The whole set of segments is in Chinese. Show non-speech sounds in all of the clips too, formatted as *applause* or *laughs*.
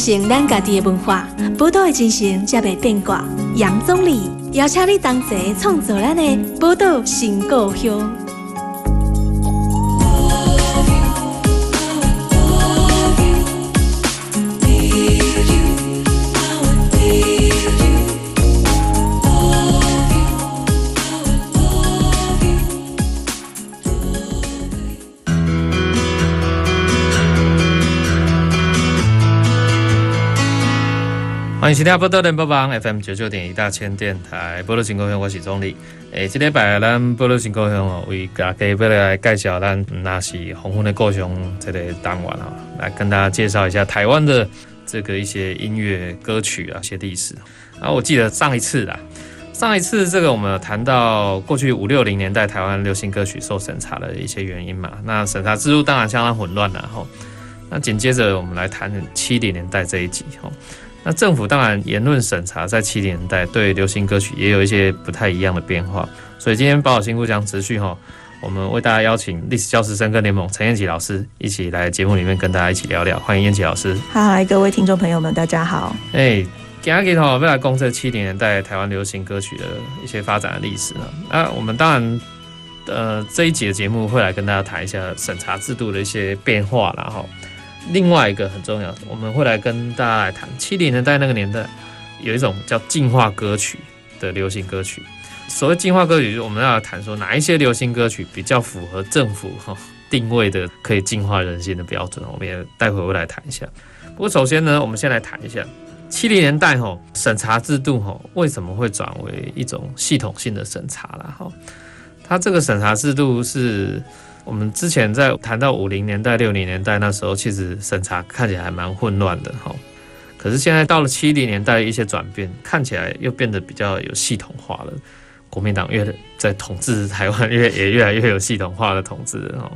传承咱家己的文化，宝岛的精神才袂变卦。杨总理邀请你同齐创作咱的宝岛新故乡。欢迎收听《宝岛联播网》FM 九九点一大千电台，宝岛新故乡，我是总理。诶，这礼拜咱宝岛新故乡哦，为大家要来介绍咱那是红红的故乡这个单元啊，来跟大家介绍一下台湾的这个一些音乐歌曲啊，一些历史。啊，我记得上一次啦，上一次这个我们有谈到过去五六零年代台湾流行歌曲受审查的一些原因嘛，那审查制度当然相当混乱了吼。那紧接着我们来谈七零年代这一集哈。那政府当然言论审查在七零年代对流行歌曲也有一些不太一样的变化，所以今天宝岛新故乡持续哈，我们为大家邀请历史教师深耕联盟陈燕琪老师一起来节目里面跟大家一起聊聊，欢迎燕琪老师。嗨，各位听众朋友们，大家好。哎，今天哈，未来公测七零年代台湾流行歌曲的一些发展的历史啊，那我们当然呃这一集的节目会来跟大家谈一下审查制度的一些变化，然后。另外一个很重要的，我们会来跟大家来谈七零年代那个年代有一种叫净化歌曲的流行歌曲。所谓净化歌曲，就是我们要谈说哪一些流行歌曲比较符合政府哈定位的可以净化人心的标准。我们也待会会来谈一下。不过首先呢，我们先来谈一下七零年代哈审查制度哈为什么会转为一种系统性的审查了哈？它这个审查制度是。我们之前在谈到五零年代、六零年代那时候，其实审查看起来还蛮混乱的哈。可是现在到了七零年代，一些转变看起来又变得比较有系统化了。国民党越在统治台湾，越也越来越有系统化的统治哈。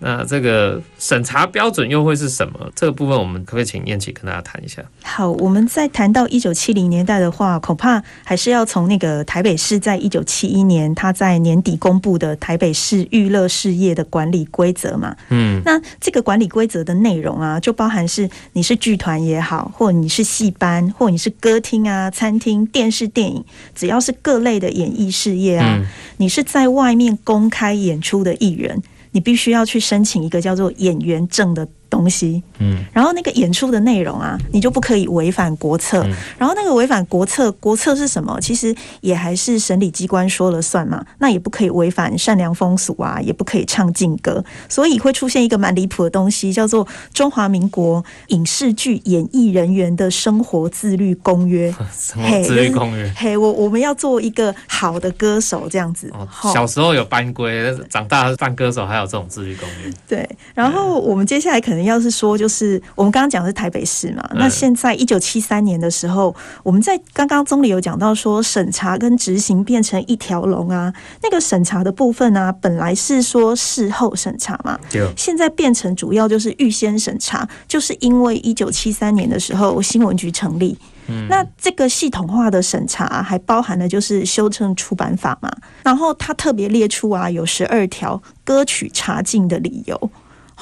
那这个审查标准又会是什么？这个部分我们可不可以请燕琪跟大家谈一下？好，我们在谈到一九七零年代的话，恐怕还是要从那个台北市在一九七一年他在年底公布的台北市娱乐事业的管理规则嘛。嗯，那这个管理规则的内容啊，就包含是你是剧团也好，或你是戏班，或你是歌厅啊、餐厅、电视、电影，只要是各类的演艺事业啊，嗯、你是在外面公开演出的艺人。你必须要去申请一个叫做演员证的东西，嗯，然后那个演出的内容啊，你就不可以违反国策。嗯、然后那个违反国策，国策是什么？其实也还是审理机关说了算嘛。那也不可以违反善良风俗啊，也不可以唱禁歌。所以会出现一个蛮离谱的东西，叫做《中华民国影视剧演艺人员的生活自律公约》。*laughs* 生活自律公约。嘿，我我们要做一个好的歌手，这样子。哦，小时候有班规，长大当歌手还有这种自律公约。对。然后我们接下来可能。要是说，就是我们刚刚讲的是台北市嘛，那现在一九七三年的时候，我们在刚刚总理有讲到说，审查跟执行变成一条龙啊。那个审查的部分啊，本来是说事后审查嘛，现在变成主要就是预先审查，就是因为一九七三年的时候新闻局成立，那这个系统化的审查还包含了就是修正出版法嘛，然后他特别列出啊有十二条歌曲查禁的理由。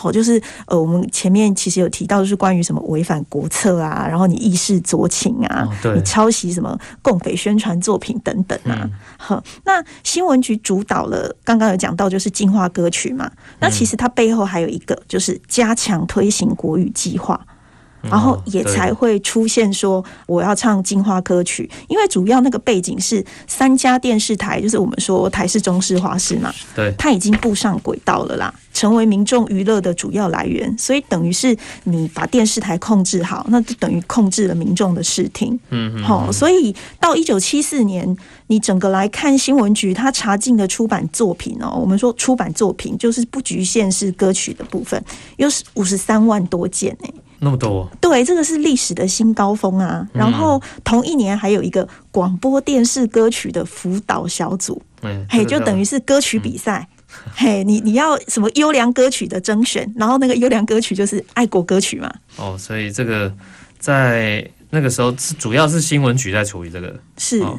好，就是呃，我们前面其实有提到，就是关于什么违反国策啊，然后你意识酌情啊，哦、你抄袭什么共匪宣传作品等等啊。好、嗯，那新闻局主导了，刚刚有讲到就是进化歌曲嘛，那其实它背后还有一个就是加强推行国语计划。然后也才会出现说我要唱净化歌曲，因为主要那个背景是三家电视台，就是我们说台视、中视、华视嘛，对，它已经步上轨道了啦，成为民众娱乐的主要来源，所以等于是你把电视台控制好，那就等于控制了民众的视听，嗯，好，所以到一九七四年，你整个来看新闻局它查禁的出版作品哦，我们说出版作品就是不局限是歌曲的部分，有五十三万多件呢。那么多，对，这个是历史的新高峰啊。然后同一年还有一个广播电视歌曲的辅导小组，嗯，嘿，就等于是歌曲比赛，嗯、*laughs* 嘿，你你要什么优良歌曲的征选，然后那个优良歌曲就是爱国歌曲嘛。哦，所以这个在那个时候是主要是新闻局在处理这个，是。哦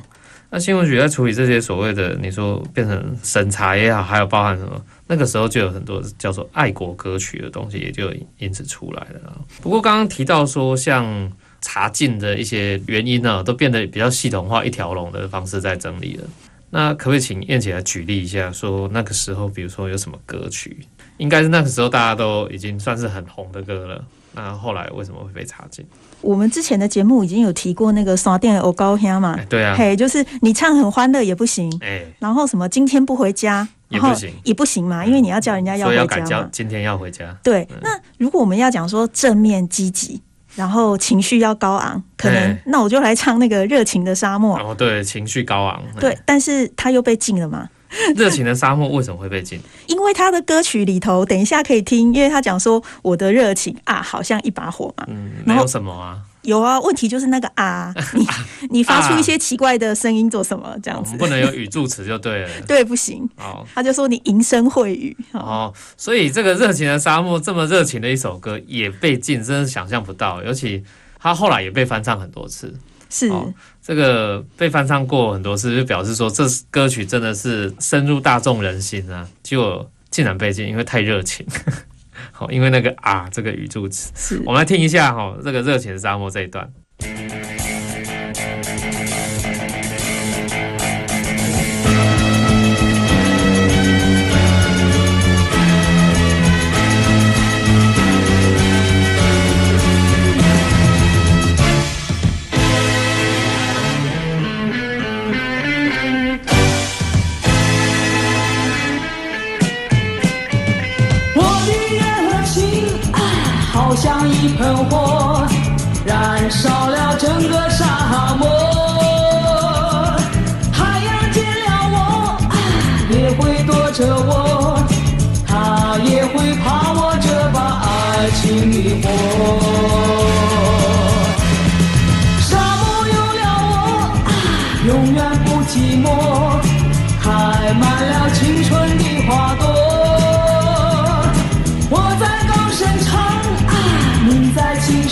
那新闻局在处理这些所谓的你说变成审查也好，还有包含什么，那个时候就有很多叫做爱国歌曲的东西，也就因此出来了。不过刚刚提到说，像查禁的一些原因呢，都变得比较系统化，一条龙的方式在整理了。那可不可以请燕姐来举例一下，说那个时候，比如说有什么歌曲，应该是那个时候大家都已经算是很红的歌了。那后来为什么会被查禁？我们之前的节目已经有提过那个山顶的黑高兄嘛、欸，对啊，嘿，就是你唱很欢乐也不行，哎、欸，然后什么今天不回家也不行，也不行嘛，因为你要叫人家要回家嘛，所以要改叫今天要回家。对，嗯、那如果我们要讲说正面积极，然后情绪要高昂，可能、欸、那我就来唱那个热情的沙漠。哦，对，情绪高昂，对，但是他又被禁了嘛。*laughs* 热情的沙漠为什么会被禁？*laughs* 因为他的歌曲里头，等一下可以听，因为他讲说我的热情啊，好像一把火嘛。嗯，没有什么啊。有啊，问题就是那个啊，*laughs* 你你发出一些奇怪的声音做什么？这样子、哦、不能有语助词就对了。*laughs* 对，不行。哦，他就说你淫声秽语。哦，所以这个热情的沙漠这么热情的一首歌也被禁，真是想象不到。尤其他后来也被翻唱很多次。是。哦这个被翻唱过很多次，就表示说这歌曲真的是深入大众人心啊！结果竟然被禁，因为太热情。*laughs* 好，因为那个啊，这个语助词。我们来听一下哈，这个热情的沙漠这一段。好，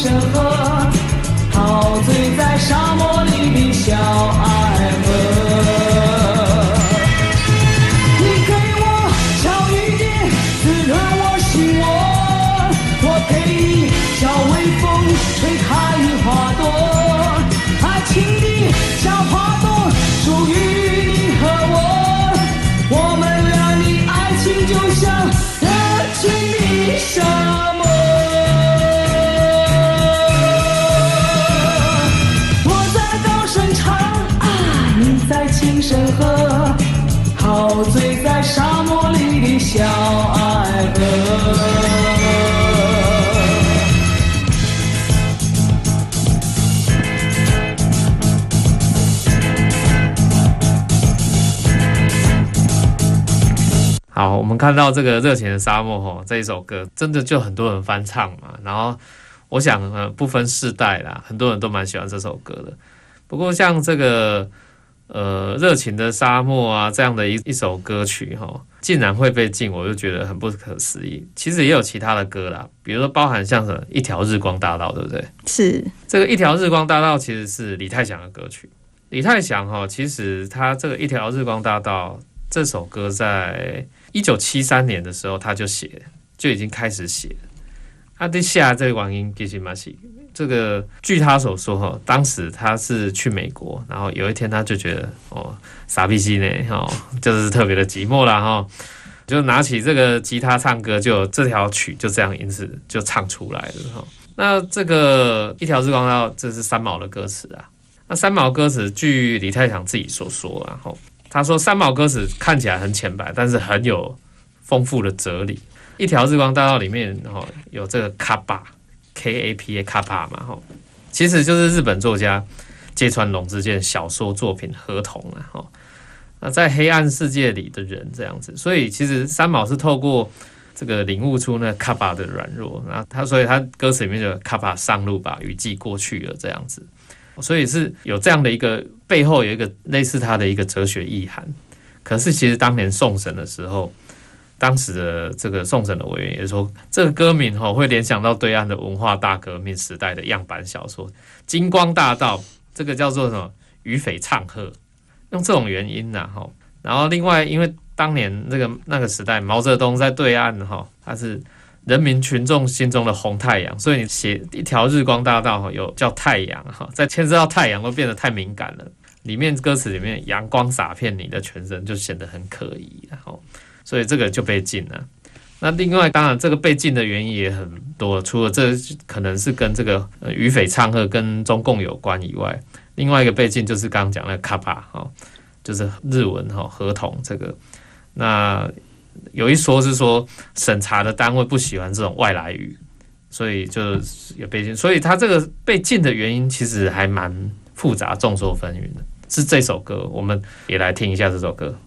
我们看到这个热情的沙漠吼，这一首歌真的就很多人翻唱嘛。然后我想，呃，不分世代啦，很多人都蛮喜欢这首歌的。不过像这个呃热情的沙漠啊这样的一一首歌曲哈，竟然会被禁，我就觉得很不可思议。其实也有其他的歌啦，比如说包含像什么一条日光大道，对不对？是这个一条日光大道其实是李泰祥的歌曲。李泰祥哈，其实他这个一条日光大道这首歌在。一九七三年的时候，他就写，就已经开始写。他的下这个原因其实嘛是这个，据他所说哈，当时他是去美国，然后有一天他就觉得哦，傻逼西呢，哦，*laughs* 就是特别的寂寞了哈，就拿起这个吉他唱歌，就这条曲就这样因此就唱出来了哈。那这个一条日光道，这是三毛的歌词啊。那三毛歌词，据李太祥自己所说，然后。他说：“三毛歌词看起来很浅白，但是很有丰富的哲理。一条日光大道里面，哈，有这个卡巴 K A P A 卡巴嘛，哈，其实就是日本作家芥川龙之介小说作品合同啊，哈。那在黑暗世界里的人这样子，所以其实三毛是透过这个领悟出那卡巴的软弱，然后他所以他歌词里面就卡巴上路吧，雨季过去了这样子。”所以是有这样的一个背后有一个类似他的一个哲学意涵，可是其实当年送审的时候，当时的这个送审的委员也说，这个歌名哈会联想到对岸的文化大革命时代的样板小说《金光大道》，这个叫做什么？与匪唱和，用这种原因呐，哈。然后另外，因为当年那个那个时代，毛泽东在对岸哈，他是人民群众心中的红太阳，所以你写一条日光大道哈有叫太阳哈，在牵涉到太阳都变得太敏感了。里面歌词里面阳光洒遍你的全身，就显得很可疑，然后所以这个就被禁了。那另外，当然这个被禁的原因也很多，除了这可能是跟这个渔匪唱和跟中共有关以外，另外一个被禁就是刚刚讲的卡帕哈，就是日文哈合同这个。那有一说是说审查的单位不喜欢这种外来语，所以就也被禁。所以他这个被禁的原因其实还蛮复杂、众说纷纭的。是这首歌，我们也来听一下这首歌。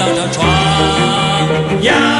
摇着船摇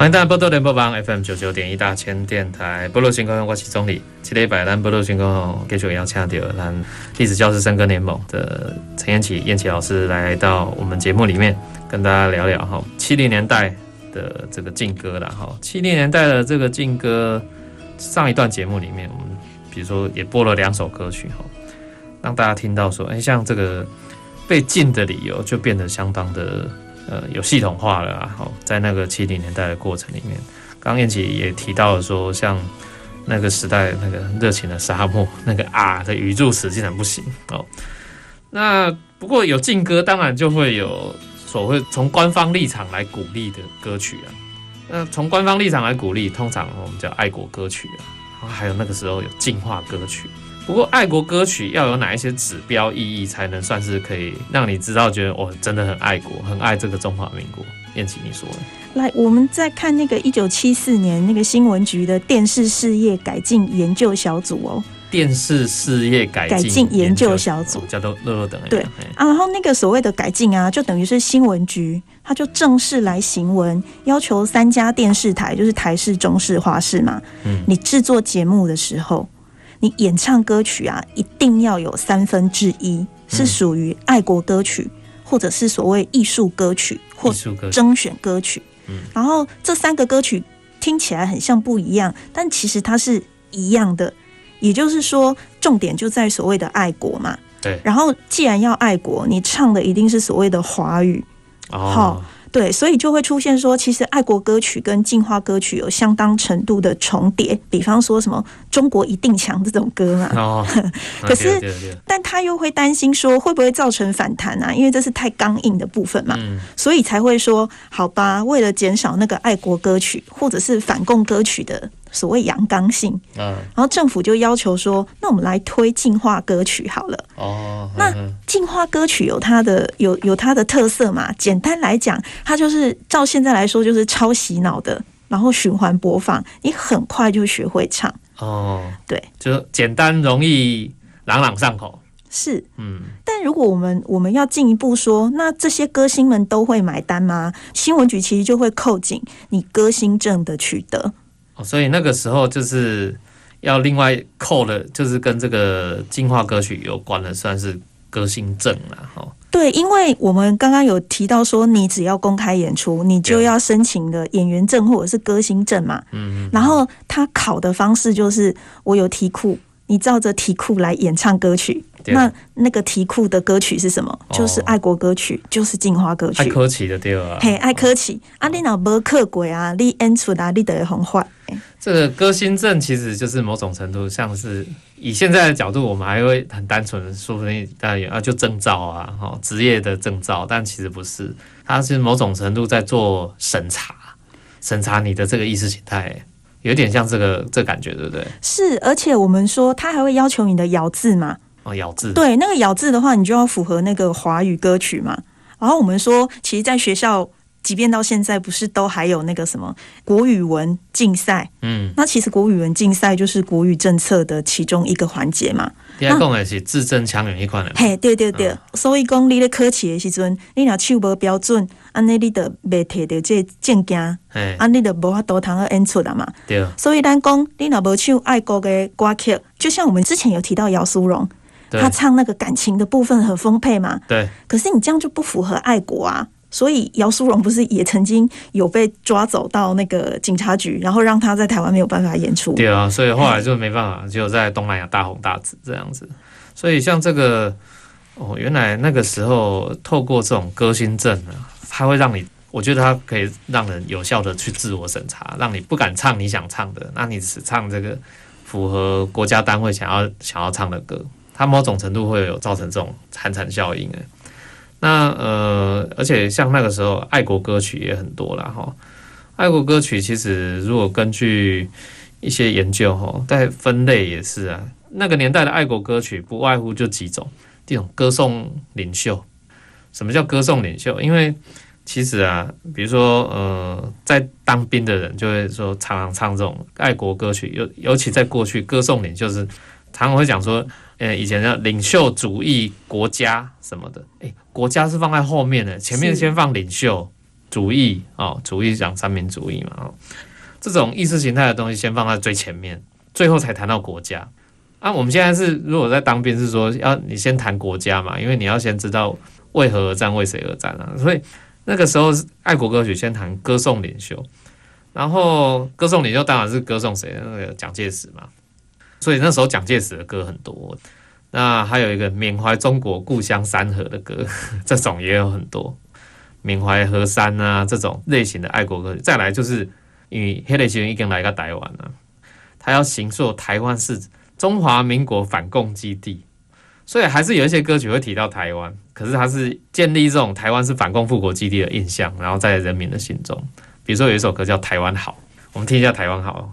欢迎大家波多联播网 FM 九九点一大千电台，波多新光我是宗澧，七礼拜咱波多新光继续邀请到咱历史教师深耕联盟的陈燕琪燕琪老师来到我们节目里面，跟大家聊聊哈七零年代的这个禁歌啦哈。七零年代的这个禁歌，上一段节目里面，我们比如说也播了两首歌曲哈，让大家听到说，哎，像这个被禁的理由就变得相当的。呃，有系统化了啊！好，在那个七零年代的过程里面，刚燕琪也提到了说，像那个时代那个热情的沙漠，那个啊的语助词竟然不行哦。那不过有劲歌，当然就会有所谓从官方立场来鼓励的歌曲啊。那从官方立场来鼓励，通常我们叫爱国歌曲啊。还有那个时候有进化歌曲。不过，爱国歌曲要有哪一些指标意义，才能算是可以让你知道，觉得我真的很爱国，很爱这个中华民国？燕琪，你说的？来，我们再看那个一九七四年那个新闻局的电视事业改进研究小组哦，电视事业改进研究小组叫做乐乐等对啊，然后那个所谓的改进啊，就等于是新闻局，他就正式来行文，要求三家电视台，就是台视、中视、华视嘛，嗯，你制作节目的时候。你演唱歌曲啊，一定要有三分之一是属于爱国歌曲，或者是所谓艺术歌曲或征选歌曲。然后这三个歌曲听起来很像不一样，但其实它是一样的。也就是说，重点就在所谓的爱国嘛。对。然后既然要爱国，你唱的一定是所谓的华语。哦。对，所以就会出现说，其实爱国歌曲跟进化歌曲有相当程度的重叠。比方说什么“中国一定强”这种歌嘛。哦。*laughs* 可是，但他又会担心说，会不会造成反弹啊？因为这是太刚硬的部分嘛。嗯。所以才会说，好吧，为了减少那个爱国歌曲或者是反共歌曲的。所谓阳刚性，嗯，然后政府就要求说，那我们来推进化歌曲好了。哦，那进化歌曲有它的有有它的特色嘛？简单来讲，它就是照现在来说就是超洗脑的，然后循环播放，你很快就学会唱。哦，对，就简单容易朗朗上口。是，嗯。但如果我们我们要进一步说，那这些歌星们都会买单吗？新闻局其实就会扣紧你歌星证的取得。所以那个时候就是要另外扣的，就是跟这个进化歌曲有关的，算是歌星证了哈。对，因为我们刚刚有提到说，你只要公开演出，你就要申请的演员证或者是歌星证嘛。嗯嗯。然后他考的方式就是，我有题库，你照着题库来演唱歌曲。那那个题库的歌曲是什么？就是爱国歌曲，就是进化歌曲。爱科奇的对吧？嘿，爱科奇。啊，你若无刻过啊，你演出啊，你得会红发。这个歌星证其实就是某种程度，像是以现在的角度，我们还会很单纯的说不定大家啊，就证照啊，哈，职业的证照，但其实不是，它是某种程度在做审查，审查你的这个意识形态。有点像这个这感觉，对不对？是，而且我们说他还会要求你的咬字嘛。哦，咬字。对，那个咬字的话，你就要符合那个华语歌曲嘛。然后我们说，其实，在学校，即便到现在，不是都还有那个什么国语文竞赛？嗯，那其实国语文竞赛就是国语政策的其中一个环节嘛。第二讲的是字正腔圆一款的。嘿，对对对，嗯、所以讲你咧考试的时阵，你若手无标准，安尼你就未摕到这证件，安尼就无法度通去演出了嘛。对。所以咱讲，你若无唱爱国的歌曲，就像我们之前有提到姚苏荣。他唱那个感情的部分很丰沛嘛？对。可是你这样就不符合爱国啊！所以姚苏蓉不是也曾经有被抓走到那个警察局，然后让他在台湾没有办法演出。对啊，所以后来就没办法，只有在东南亚大红大紫这样子。所以像这个哦，原来那个时候透过这种歌星证啊，它会让你，我觉得它可以让人有效的去自我审查，让你不敢唱你想唱的，那你只唱这个符合国家单位想要想要唱的歌。它某种程度会有造成这种寒蝉效应诶，那呃，而且像那个时候爱国歌曲也很多了哈。爱国歌曲其实如果根据一些研究哈，在分类也是啊。那个年代的爱国歌曲不外乎就几种，这种歌颂领袖。什么叫歌颂领袖？因为其实啊，比如说呃，在当兵的人就会说常常唱这种爱国歌曲，尤尤其在过去歌颂领袖是常常会讲说。呃，以前叫领袖主义国家什么的，诶，国家是放在后面的，前面先放领袖主义哦，主义讲三民主义嘛，哦，这种意识形态的东西先放在最前面，最后才谈到国家。啊，我们现在是如果在当兵是说要你先谈国家嘛，因为你要先知道为何而战，为谁而战啊，所以那个时候爱国歌曲先谈歌颂领袖，然后歌颂领袖当然是歌颂谁，那个蒋介石嘛。所以那时候蒋介石的歌很多，那还有一个缅怀中国故乡山河的歌，*laughs* 这种也有很多，缅怀河山啊这种类型的爱国歌。再来就是因为黑雷奇已经来到台湾了，他要形塑台湾是中华民国反共基地，所以还是有一些歌曲会提到台湾，可是他是建立这种台湾是反共复国基地的印象，然后在人民的心中。比如说有一首歌叫《台湾好》，我们听一下《台湾好》。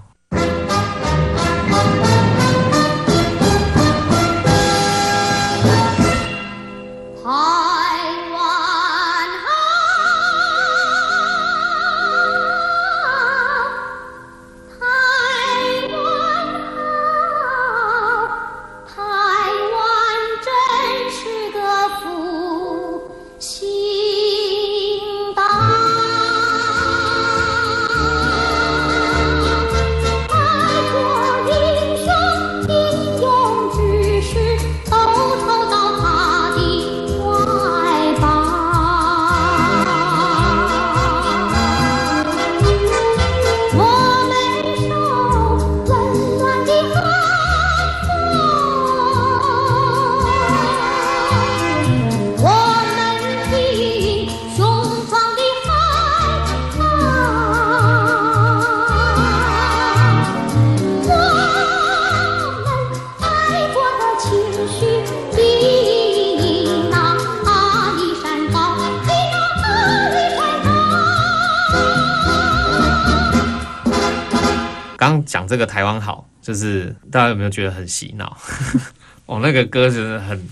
这个台湾好，就是大家有没有觉得很洗脑？*laughs* 哦，那个歌就是很，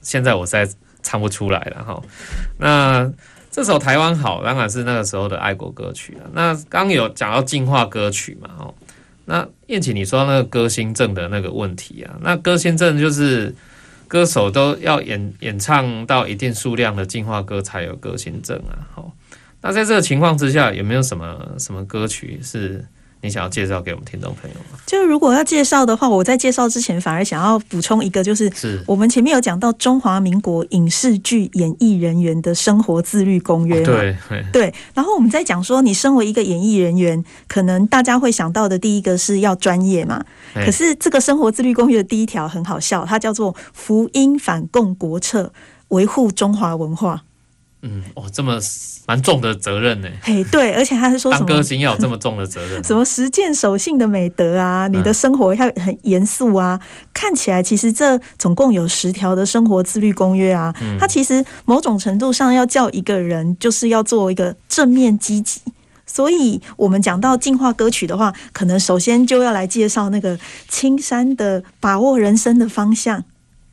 现在我在唱不出来了哈。那这首《台湾好》当然是那个时候的爱国歌曲了。那刚有讲到进化歌曲嘛，哦，那燕姐你说那个歌星证的那个问题啊，那歌星证就是歌手都要演演唱到一定数量的进化歌才有歌星证啊。好，那在这个情况之下，有没有什么什么歌曲是？你想要介绍给我们听众朋友吗？就如果要介绍的话，我在介绍之前反而想要补充一个，就是是我们前面有讲到中华民国影视剧演艺人员的生活自律公约、哦？对对。然后我们在讲说，你身为一个演艺人员，可能大家会想到的第一个是要专业嘛。可是这个生活自律公约的第一条很好笑，它叫做“福音反共国策，维护中华文化”。嗯，哦，这么蛮重的责任呢。嘿，对，而且他是说什么当歌星要有这么重的责任，什么实践守信的美德啊，你的生活要很严肃啊。嗯、看起来其实这总共有十条的生活自律公约啊，嗯、它其实某种程度上要叫一个人就是要做一个正面积极。所以我们讲到进化歌曲的话，可能首先就要来介绍那个青山的把握人生的方向。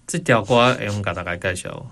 这条歌，哎，我们给大家介绍。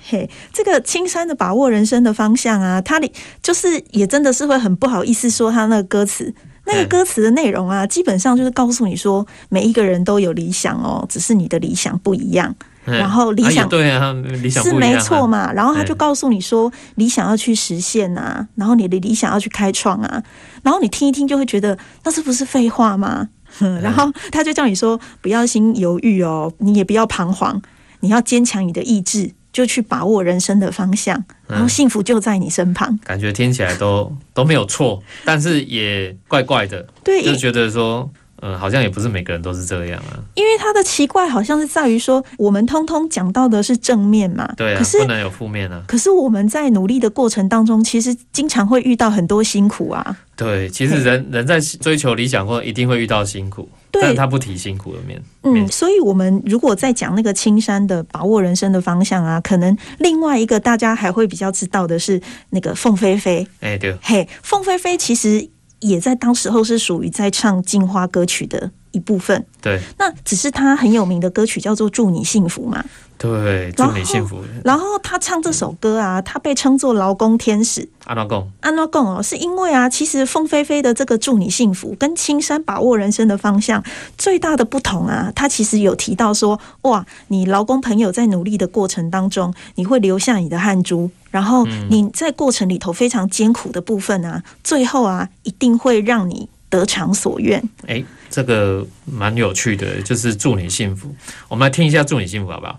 嘿，这个青山的把握人生的方向啊，他里就是也真的是会很不好意思说他那个歌词，那个歌词的内容啊，基本上就是告诉你说，每一个人都有理想哦，只是你的理想不一样。然后理想对啊，理想是没错嘛。然后他就告诉你说，理想要去实现啊，然后你的理想要去开创啊。然后你听一听就会觉得，那是不是废话吗？*laughs* 然后他就叫你说，不要心犹豫哦，你也不要彷徨，你要坚强你的意志。就去把握人生的方向，然后幸福就在你身旁。嗯、感觉听起来都 *laughs* 都没有错，但是也怪怪的。对，就觉得说，嗯，好像也不是每个人都是这样啊。因为他的奇怪好像是在于说，我们通通讲到的是正面嘛，对啊，可是不能有负面啊。可是我们在努力的过程当中，其实经常会遇到很多辛苦啊。对，其实人 *laughs* 人在追求理想或，一定会遇到辛苦。但他不提辛苦的面，嗯，所以我们如果在讲那个青山的把握人生的方向啊，可能另外一个大家还会比较知道的是那个凤飞飞，哎，对，嘿，凤飞飞其实也在当时候是属于在唱进化歌曲的一部分，对，那只是他很有名的歌曲叫做《祝你幸福》嘛。对，祝你幸福。然后，他唱这首歌啊，他被称作劳工天使。安怎讲？安怎讲哦，是因为啊，其实凤飞飞的这个祝你幸福跟青山把握人生的方向最大的不同啊，他其实有提到说，哇，你劳工朋友在努力的过程当中，你会留下你的汗珠，然后你在过程里头非常艰苦的部分啊，最后啊，一定会让你得偿所愿。哎。这个蛮有趣的，就是祝你幸福。我们来听一下《祝你幸福》，好不好？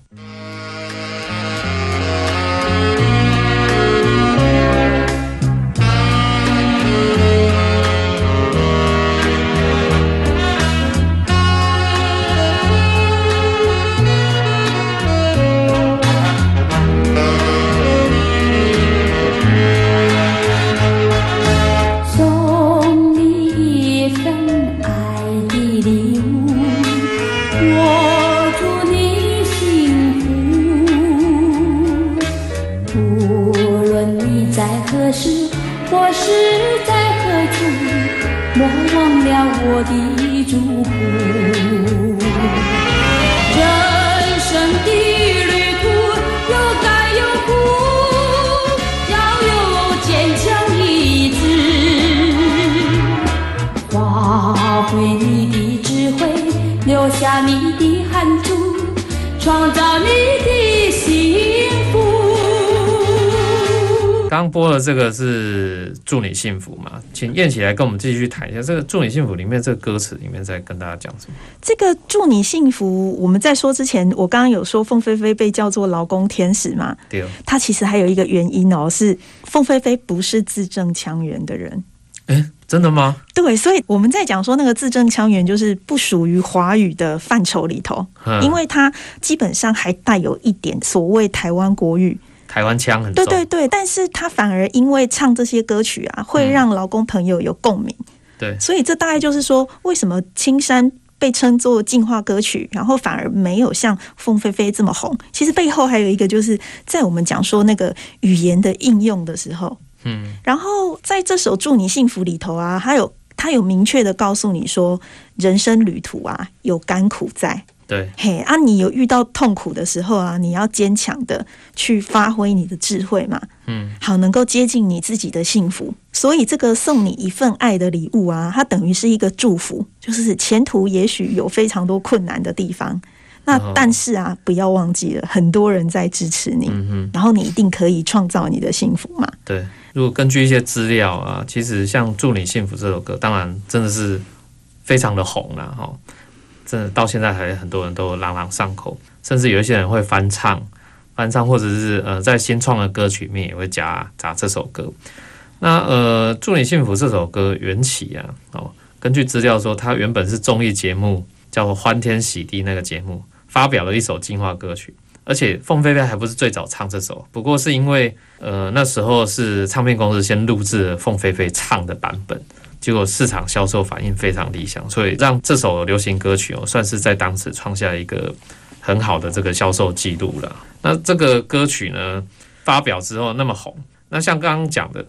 这个是祝你幸福嘛？请燕起来跟我们继续谈一下这个祝你幸福里面这个歌词里面在跟大家讲什么？这个祝你幸福，我们在说之前，我刚刚有说凤飞飞被叫做劳工天使嘛？对，哦他其实还有一个原因哦，是凤飞飞不是字正腔圆的人。诶，真的吗？对，所以我们在讲说那个字正腔圆，就是不属于华语的范畴里头，嗯、因为它基本上还带有一点所谓台湾国语。台湾腔很重，对对对，但是他反而因为唱这些歌曲啊，会让劳工朋友有共鸣。对，所以这大概就是说，为什么青山被称作进化歌曲，然后反而没有像凤飞飞这么红？其实背后还有一个，就是在我们讲说那个语言的应用的时候，嗯，然后在这首《祝你幸福》里头啊，还有他有明确的告诉你说，人生旅途啊，有甘苦在。对，嘿啊，你有遇到痛苦的时候啊，你要坚强的去发挥你的智慧嘛，嗯，好，能够接近你自己的幸福。所以这个送你一份爱的礼物啊，它等于是一个祝福，就是前途也许有非常多困难的地方，那但是啊，不要忘记了，很多人在支持你，嗯哼，然后你一定可以创造你的幸福嘛。对，如果根据一些资料啊，其实像《祝你幸福》这首歌，当然真的是非常的红了哈。真的到现在还很多人都朗朗上口，甚至有一些人会翻唱、翻唱，或者是呃在新创的歌曲里面也会加加这首歌。那呃，祝你幸福这首歌缘起啊，哦，根据资料说，它原本是综艺节目叫做《欢天喜地》那个节目发表了一首进化歌曲，而且凤飞飞还不是最早唱这首，不过是因为呃那时候是唱片公司先录制了凤飞飞唱的版本。结果市场销售反应非常理想，所以让这首流行歌曲哦，算是在当时创下一个很好的这个销售记录了。那这个歌曲呢，发表之后那么红，那像刚刚讲的，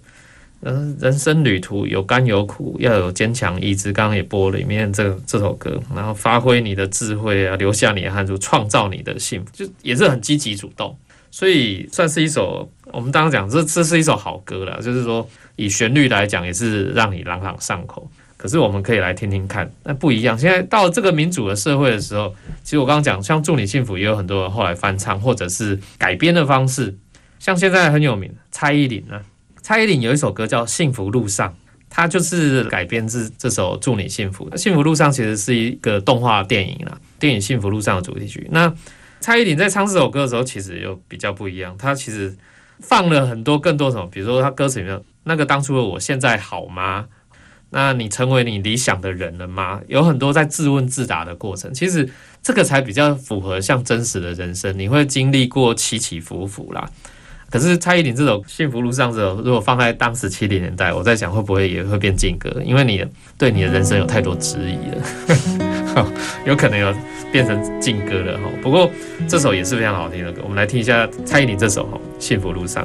嗯，人生旅途有甘有苦，要有坚强意志。刚刚也播了里面这这首歌，然后发挥你的智慧啊，留下你的汗珠，创造你的幸福，就也是很积极主动，所以算是一首我们刚刚讲这这是一首好歌了，就是说。以旋律来讲，也是让你朗朗上口。可是我们可以来听听看，那不一样。现在到这个民主的社会的时候，其实我刚刚讲，像《祝你幸福》也有很多人后来翻唱，或者是改编的方式。像现在很有名蔡依林呢，蔡依林有一首歌叫《幸福路上》，它就是改编自这首《祝你幸福》。《幸福路上》其实是一个动画电影啦，电影《幸福路上》的主题曲。那蔡依林在唱这首歌的时候，其实又比较不一样，她其实放了很多更多什么，比如说她歌词里面。那个当初的我现在好吗？那你成为你理想的人了吗？有很多在自问自答的过程，其实这个才比较符合像真实的人生。你会经历过起起伏伏啦。可是蔡依林这首《幸福路上》这首，如果放在当时七零年代，我在想会不会也会变禁歌？因为你对你的人生有太多质疑了，有可能有变成劲歌了哈。不过这首也是非常好听的歌，我们来听一下蔡依林这首《幸福路上》。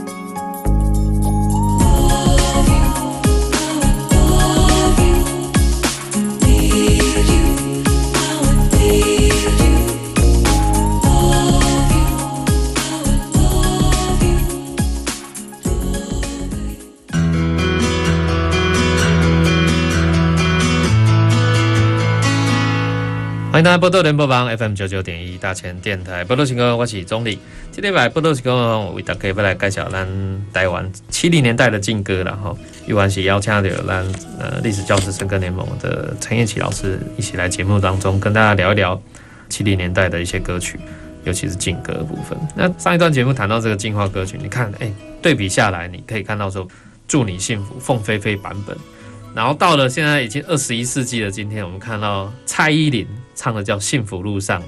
迎大家波多联播网 FM 九九点一大千电台波多情歌，我是宗澧。今天来波多情歌，我为大家要来介绍咱台湾七零年代的劲歌了哈。有关系邀请到咱呃历史教师深耕联盟的陈彦骐老师一起来节目当中跟大家聊一聊七零年代的一些歌曲，尤其是劲歌的部分。那上一段节目谈到这个进化歌曲，你看，哎，对比下来，你可以看到说，祝你幸福，凤飞飞版本。然后到了现在已经二十一世纪的今天，我们看到蔡依林。唱的叫《幸福路上》，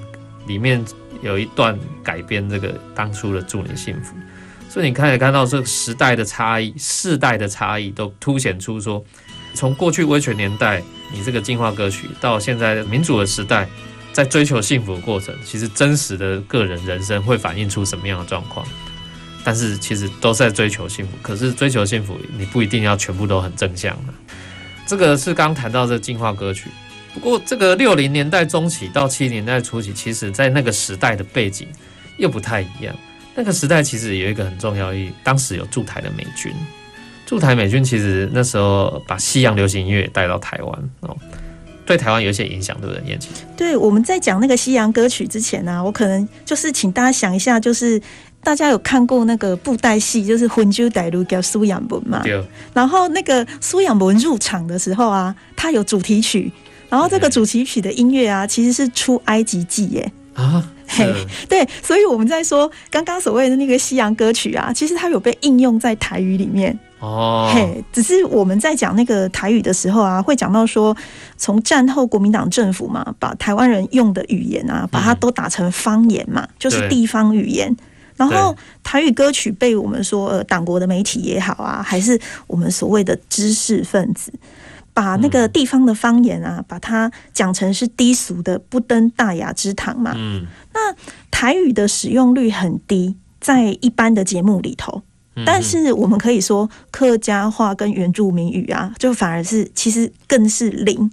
里面有一段改编这个当初的《祝你幸福》，所以你可以看到这个时代的差异、世代的差异，都凸显出说，从过去威权年代你这个进化歌曲，到现在民主的时代，在追求幸福的过程，其实真实的个人人生会反映出什么样的状况？但是其实都在追求幸福，可是追求幸福，你不一定要全部都很正向的。这个是刚谈到这进化歌曲。不过，这个六零年代中期到七零年代初期，其实在那个时代的背景又不太一样。那个时代其实有一个很重要意义，当时有驻台的美军，驻台美军其实那时候把西洋流行音乐带到台湾哦，对台湾有一些影响，对不对？彦骐？对，我们在讲那个西洋歌曲之前呢、啊，我可能就是请大家想一下，就是大家有看过那个布袋戏，就是《魂珠歹路》叫苏养文嘛？对。然后那个苏养文入场的时候啊，他有主题曲。然后这个主题曲的音乐啊，其实是出埃及记耶。啊，嘿，对，所以我们在说刚刚所谓的那个西洋歌曲啊，其实它有被应用在台语里面。哦，嘿，只是我们在讲那个台语的时候啊，会讲到说，从战后国民党政府嘛，把台湾人用的语言啊，把它都打成方言嘛，就是地方语言，然后台语歌曲被我们说呃党国的媒体也好啊，还是我们所谓的知识分子。把那个地方的方言啊，嗯、把它讲成是低俗的，不登大雅之堂嘛。嗯，那台语的使用率很低，在一般的节目里头。嗯、但是我们可以说客家话跟原住民语啊，就反而是其实更是零。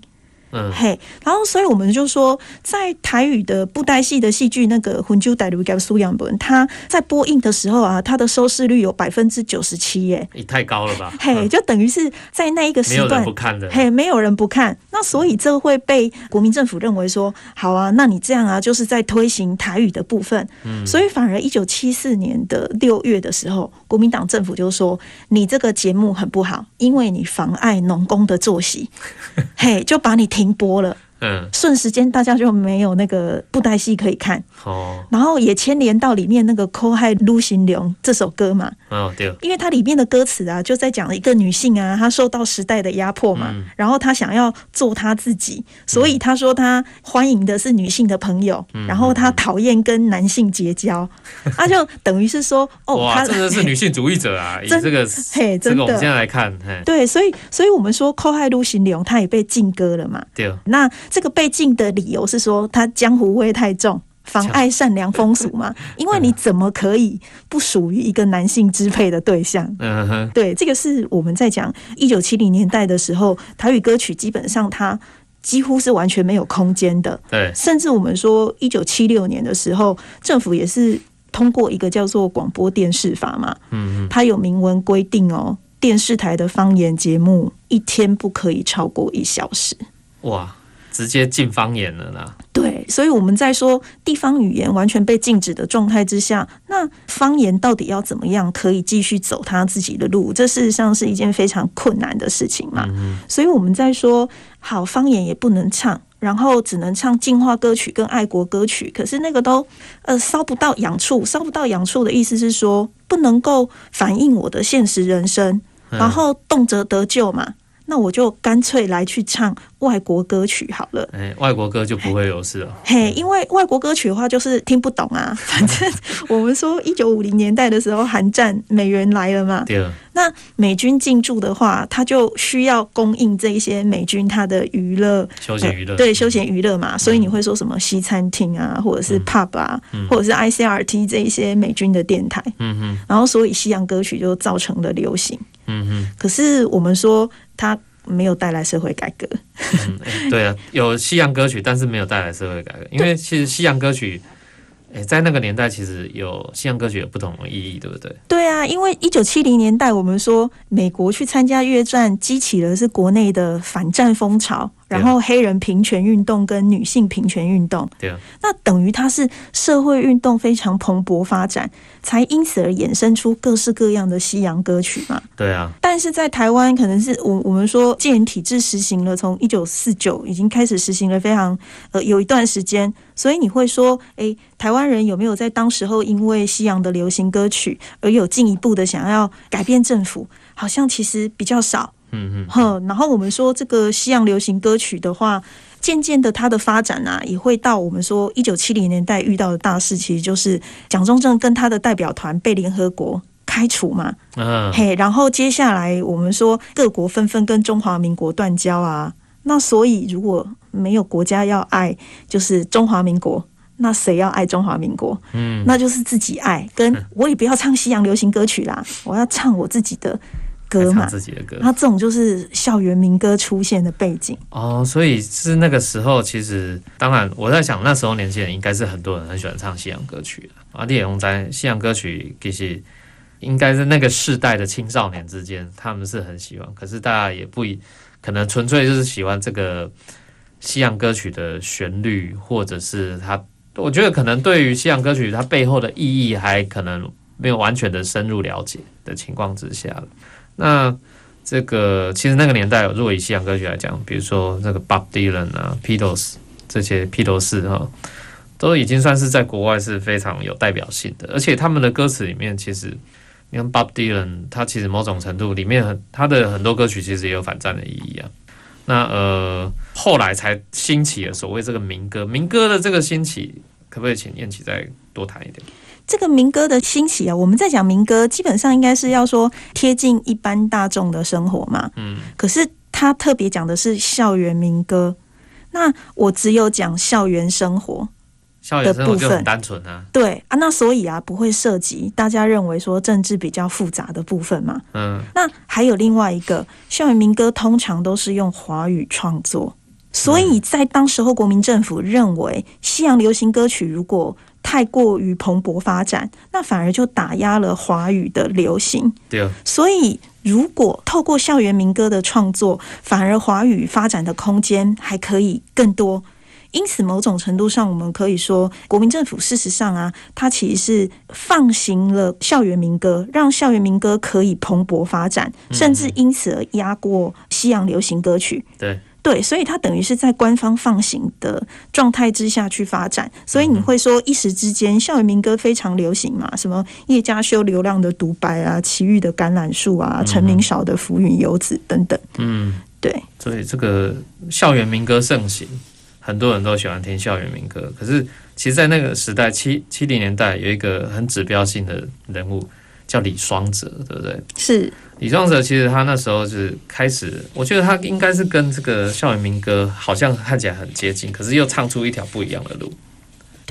嗯，嘿，然后所以我们就说，在台语的布袋戏的戏剧那个《魂州带路》给苏养文，他在播映的时候啊，他的收视率有百分之九十七耶，也太高了吧？嘿，就等于是在那一个时段，没有人不看的，嘿，没有人不看。那所以这会被国民政府认为说，好啊，那你这样啊，就是在推行台语的部分。嗯，所以反而一九七四年的六月的时候，国民党政府就说，你这个节目很不好，因为你妨碍农工的作息，*laughs* 嘿，就把你停播了，嗯，瞬时间大家就没有那个布袋戏可以看，哦，然后也牵连到里面那个《苦海女神龙》这首歌嘛。哦，对，因为它里面的歌词啊，就在讲一个女性啊，她受到时代的压迫嘛，嗯、然后她想要做她自己，所以她说她欢迎的是女性的朋友，嗯、然后她讨厌跟男性结交，她、嗯、就等于是说，哦，哇，她真的是 *laughs* 女性主义者啊！以这个嘿，真的，这个我们现在来看，嘿，对，所以，所以我们说《苦海女神龙》它也被禁歌了嘛。对，那这个被禁的理由是说，它江湖味太重。妨碍善良风俗嘛？*laughs* 因为你怎么可以不属于一个男性支配的对象？嗯哼，对，这个是我们在讲一九七零年代的时候，台语歌曲基本上它几乎是完全没有空间的。对，甚至我们说一九七六年的时候，政府也是通过一个叫做广播电视法嘛。嗯嗯，它有明文规定哦，电视台的方言节目一天不可以超过一小时。哇！直接禁方言了呢。对，所以我们在说地方语言完全被禁止的状态之下，那方言到底要怎么样可以继续走他自己的路？这事实上是一件非常困难的事情嘛。嗯、所以我们在说，好，方言也不能唱，然后只能唱净化歌曲跟爱国歌曲。可是那个都呃烧不到痒处，烧不到痒处的意思是说，不能够反映我的现实人生，然后动辄得咎嘛。那我就干脆来去唱外国歌曲好了。哎，外国歌就不会有事了。嘿，因为外国歌曲的话就是听不懂啊。*laughs* 反正我们说一九五零年代的时候，韩战美元来了嘛。对。那美军进驻的话，他就需要供应这一些美军他的娱乐、休闲娱乐。对，休闲娱乐嘛。所以你会说什么西餐厅啊，或者是 pub 啊，或者是 ICRT 这一些美军的电台。嗯嗯。然后，所以西洋歌曲就造成了流行。嗯哼。可是我们说。它没有带来社会改革。嗯欸，对啊，有西洋歌曲，但是没有带来社会改革，因为其实西洋歌曲。哎，在那个年代，其实有西洋歌曲有不同的意义，对不对？对啊，因为一九七零年代，我们说美国去参加越战，激起了是国内的反战风潮，然后黑人平权运动跟女性平权运动，对啊，那等于它是社会运动非常蓬勃发展，才因此而衍生出各式各样的西洋歌曲嘛。对啊，但是在台湾，可能是我我们说戒严体制实行了，从一九四九已经开始实行了非常呃有一段时间。所以你会说，哎，台湾人有没有在当时候因为西洋的流行歌曲而有进一步的想要改变政府？好像其实比较少。嗯嗯。哼，然后我们说这个西洋流行歌曲的话，渐渐的它的发展啊，也会到我们说一九七零年代遇到的大事，其实就是蒋中正跟他的代表团被联合国开除嘛。嗯。嘿，然后接下来我们说各国纷纷跟中华民国断交啊。那所以，如果没有国家要爱，就是中华民国，那谁要爱中华民国？嗯，那就是自己爱。跟 *laughs* 我也不要唱西洋流行歌曲啦，我要唱我自己的歌嘛，自己的歌。那这种就是校园民歌出现的背景哦。所以是那个时候，其实当然我在想，那时候年轻人应该是很多人很喜欢唱西洋歌曲啊。李永在西洋歌曲其实应该是那个世代的青少年之间，他们是很喜欢。可是大家也不一。可能纯粹就是喜欢这个西洋歌曲的旋律，或者是他，我觉得可能对于西洋歌曲它背后的意义还可能没有完全的深入了解的情况之下，那这个其实那个年代，如果以西洋歌曲来讲，比如说那个 Bob Dylan 啊、披头士这些披头士哈，都已经算是在国外是非常有代表性的，而且他们的歌词里面其实。你看 Bob Dylan，他其实某种程度里面很他的很多歌曲其实也有反战的意义啊。那呃后来才兴起了所谓这个民歌，民歌的这个兴起，可不可以请燕琪再多谈一点？这个民歌的兴起啊，我们在讲民歌，基本上应该是要说贴近一般大众的生活嘛。嗯。可是他特别讲的是校园民歌，那我只有讲校园生活。校园生活就很单纯啊，对啊，那所以啊，不会涉及大家认为说政治比较复杂的部分嘛。嗯，那还有另外一个校园民歌，通常都是用华语创作，所以在当时候国民政府认为西洋流行歌曲如果太过于蓬勃发展，那反而就打压了华语的流行。对啊，所以如果透过校园民歌的创作，反而华语发展的空间还可以更多。因此，某种程度上，我们可以说，国民政府事实上啊，它其实是放行了校园民歌，让校园民歌可以蓬勃发展，甚至因此而压过西洋流行歌曲。对，对，所以它等于是在官方放行的状态之下去发展。所以你会说一时之间校园民歌非常流行嘛？什么叶家修流浪的独白啊，齐豫的橄榄树啊，陈明少的浮云游子等等。嗯，对。所以这个校园民歌盛行，很多人都喜欢听校园民歌。可是，其实，在那个时代，七七零年代有一个很指标性的人物。叫李双泽，对不对？是李双泽，其实他那时候是开始，我觉得他应该是跟这个校园民歌好像看起来很接近，可是又唱出一条不一样的路。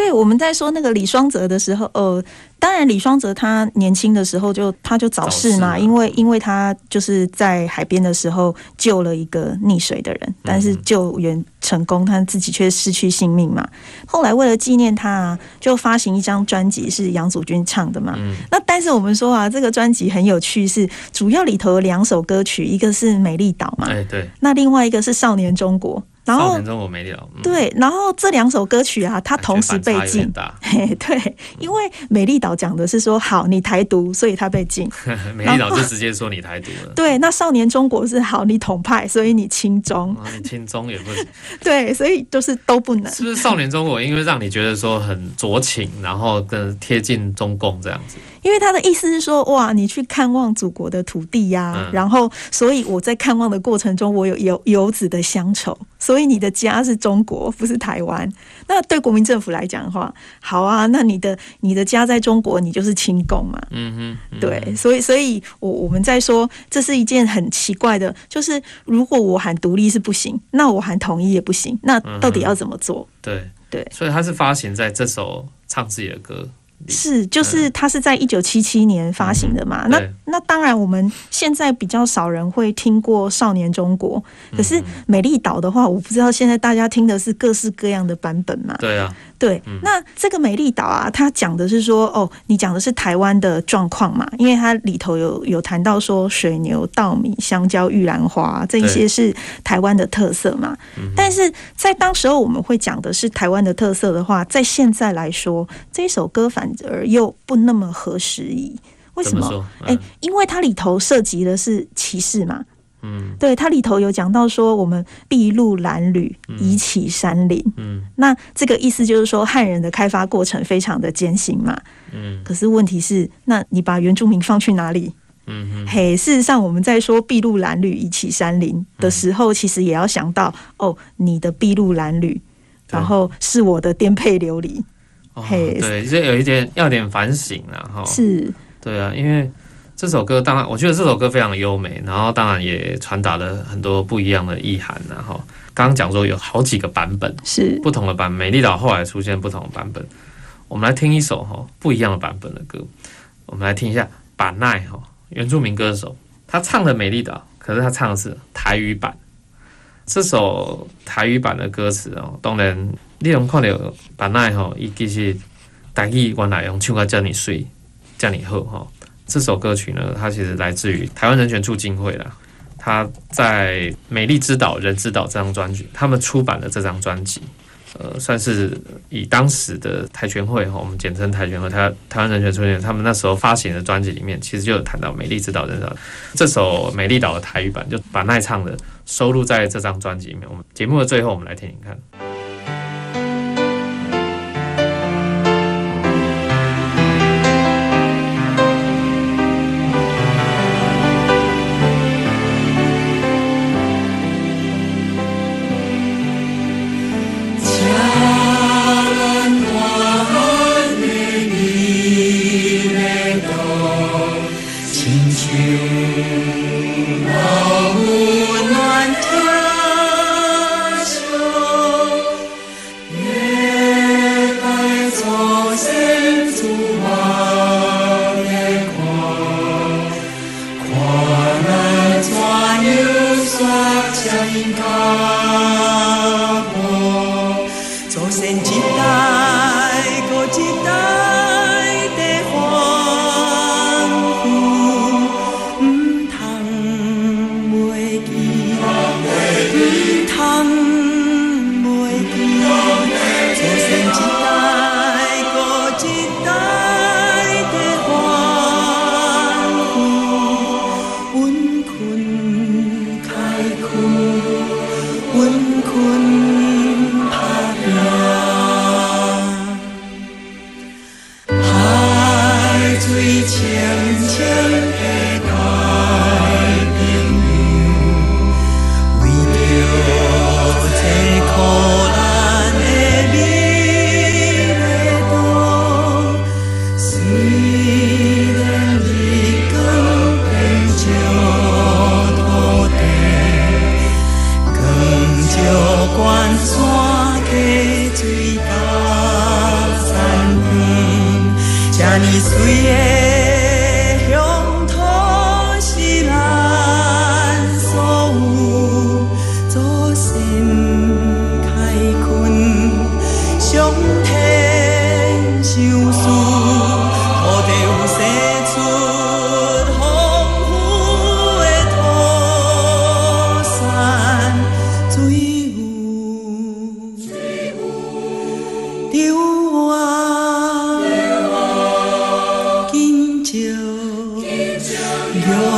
对，我们在说那个李双泽的时候，呃。当然，李双泽他年轻的时候就他就早逝嘛，因为因为他就是在海边的时候救了一个溺水的人，但是救援成功，他自己却失去性命嘛。后来为了纪念他，就发行一张专辑，是杨祖君唱的嘛。那但是我们说啊，这个专辑很有趣，是主要里头有两首歌曲，一个是《美丽岛》嘛，哎对，那另外一个是《少年中国》。然后，少年中国美丽岛。对，然后这两首歌曲啊，它同时被禁。嘿，对，因为《美丽岛》。讲的是说好，你台独，所以他被禁。*laughs* 美丽岛就直接说你台独了。*laughs* 对，那少年中国是好，你统派，所以你亲中。哦、你亲中也不行。*laughs* 对，所以都是都不能。是不是少年中国因为让你觉得说很酌情，然后更贴近中共这样子？因为他的意思是说，哇，你去看望祖国的土地呀、啊，嗯、然后，所以我在看望的过程中，我有游游子的乡愁，所以你的家是中国，不是台湾。那对国民政府来讲的话，好啊，那你的你的家在中国，你就是亲共嘛。嗯哼，嗯对，所以，所以我我们在说，这是一件很奇怪的，就是如果我喊独立是不行，那我喊统一也不行，那到底要怎么做？嗯、对对，所以他是发行在这首唱自己的歌。是，就是它是在一九七七年发行的嘛？嗯、那那当然，我们现在比较少人会听过《少年中国》，可是《美丽岛》的话，我不知道现在大家听的是各式各样的版本嘛？对啊。对，那这个美丽岛啊，它讲的是说，哦，你讲的是台湾的状况嘛？因为它里头有有谈到说，水牛、稻米、香蕉、玉兰花这一些是台湾的特色嘛。但是在当时候我们会讲的是台湾的特色的话，在现在来说，这首歌反而又不那么合时宜。为什么？哎、嗯，因为它里头涉及的是歧视嘛。嗯，对，它里头有讲到说，我们筚路蓝缕，以启山林。嗯，那这个意思就是说，汉人的开发过程非常的艰辛嘛。嗯，可是问题是，那你把原住民放去哪里？嗯哼，嘿，事实上我们在说筚路蓝缕，以启山林的时候，其实也要想到哦，你的筚路蓝缕，然后是我的颠沛流离。嘿，对，这有一点要点反省了哈。是，对啊，因为。这首歌当然，我觉得这首歌非常的优美，然后当然也传达了很多不一样的意涵。然后刚刚讲说有好几个版本，是不同的版本。美丽岛后来出现不同的版本，我们来听一首哈不一样的版本的歌。我们来听一下板奈哈原住民歌手，他唱的美丽岛，可是他唱的是台语版。这首台语版的歌词哦，当然你用看到板奈哈，伊其实台语原来用唱歌叫你睡，叫你喝哈。这首歌曲呢，它其实来自于台湾人权促进会啦。他在《美丽之岛人之岛》这张专辑，他们出版的这张专辑，呃，算是以当时的台权会哈，我们简称台权会，台台湾人权促进会，他们那时候发行的专辑里面，其实就有谈到《美丽之岛人之岛》这首《美丽岛》的台语版，就把那唱的收录在这张专辑里面。我们节目的最后，我们来听听看。有。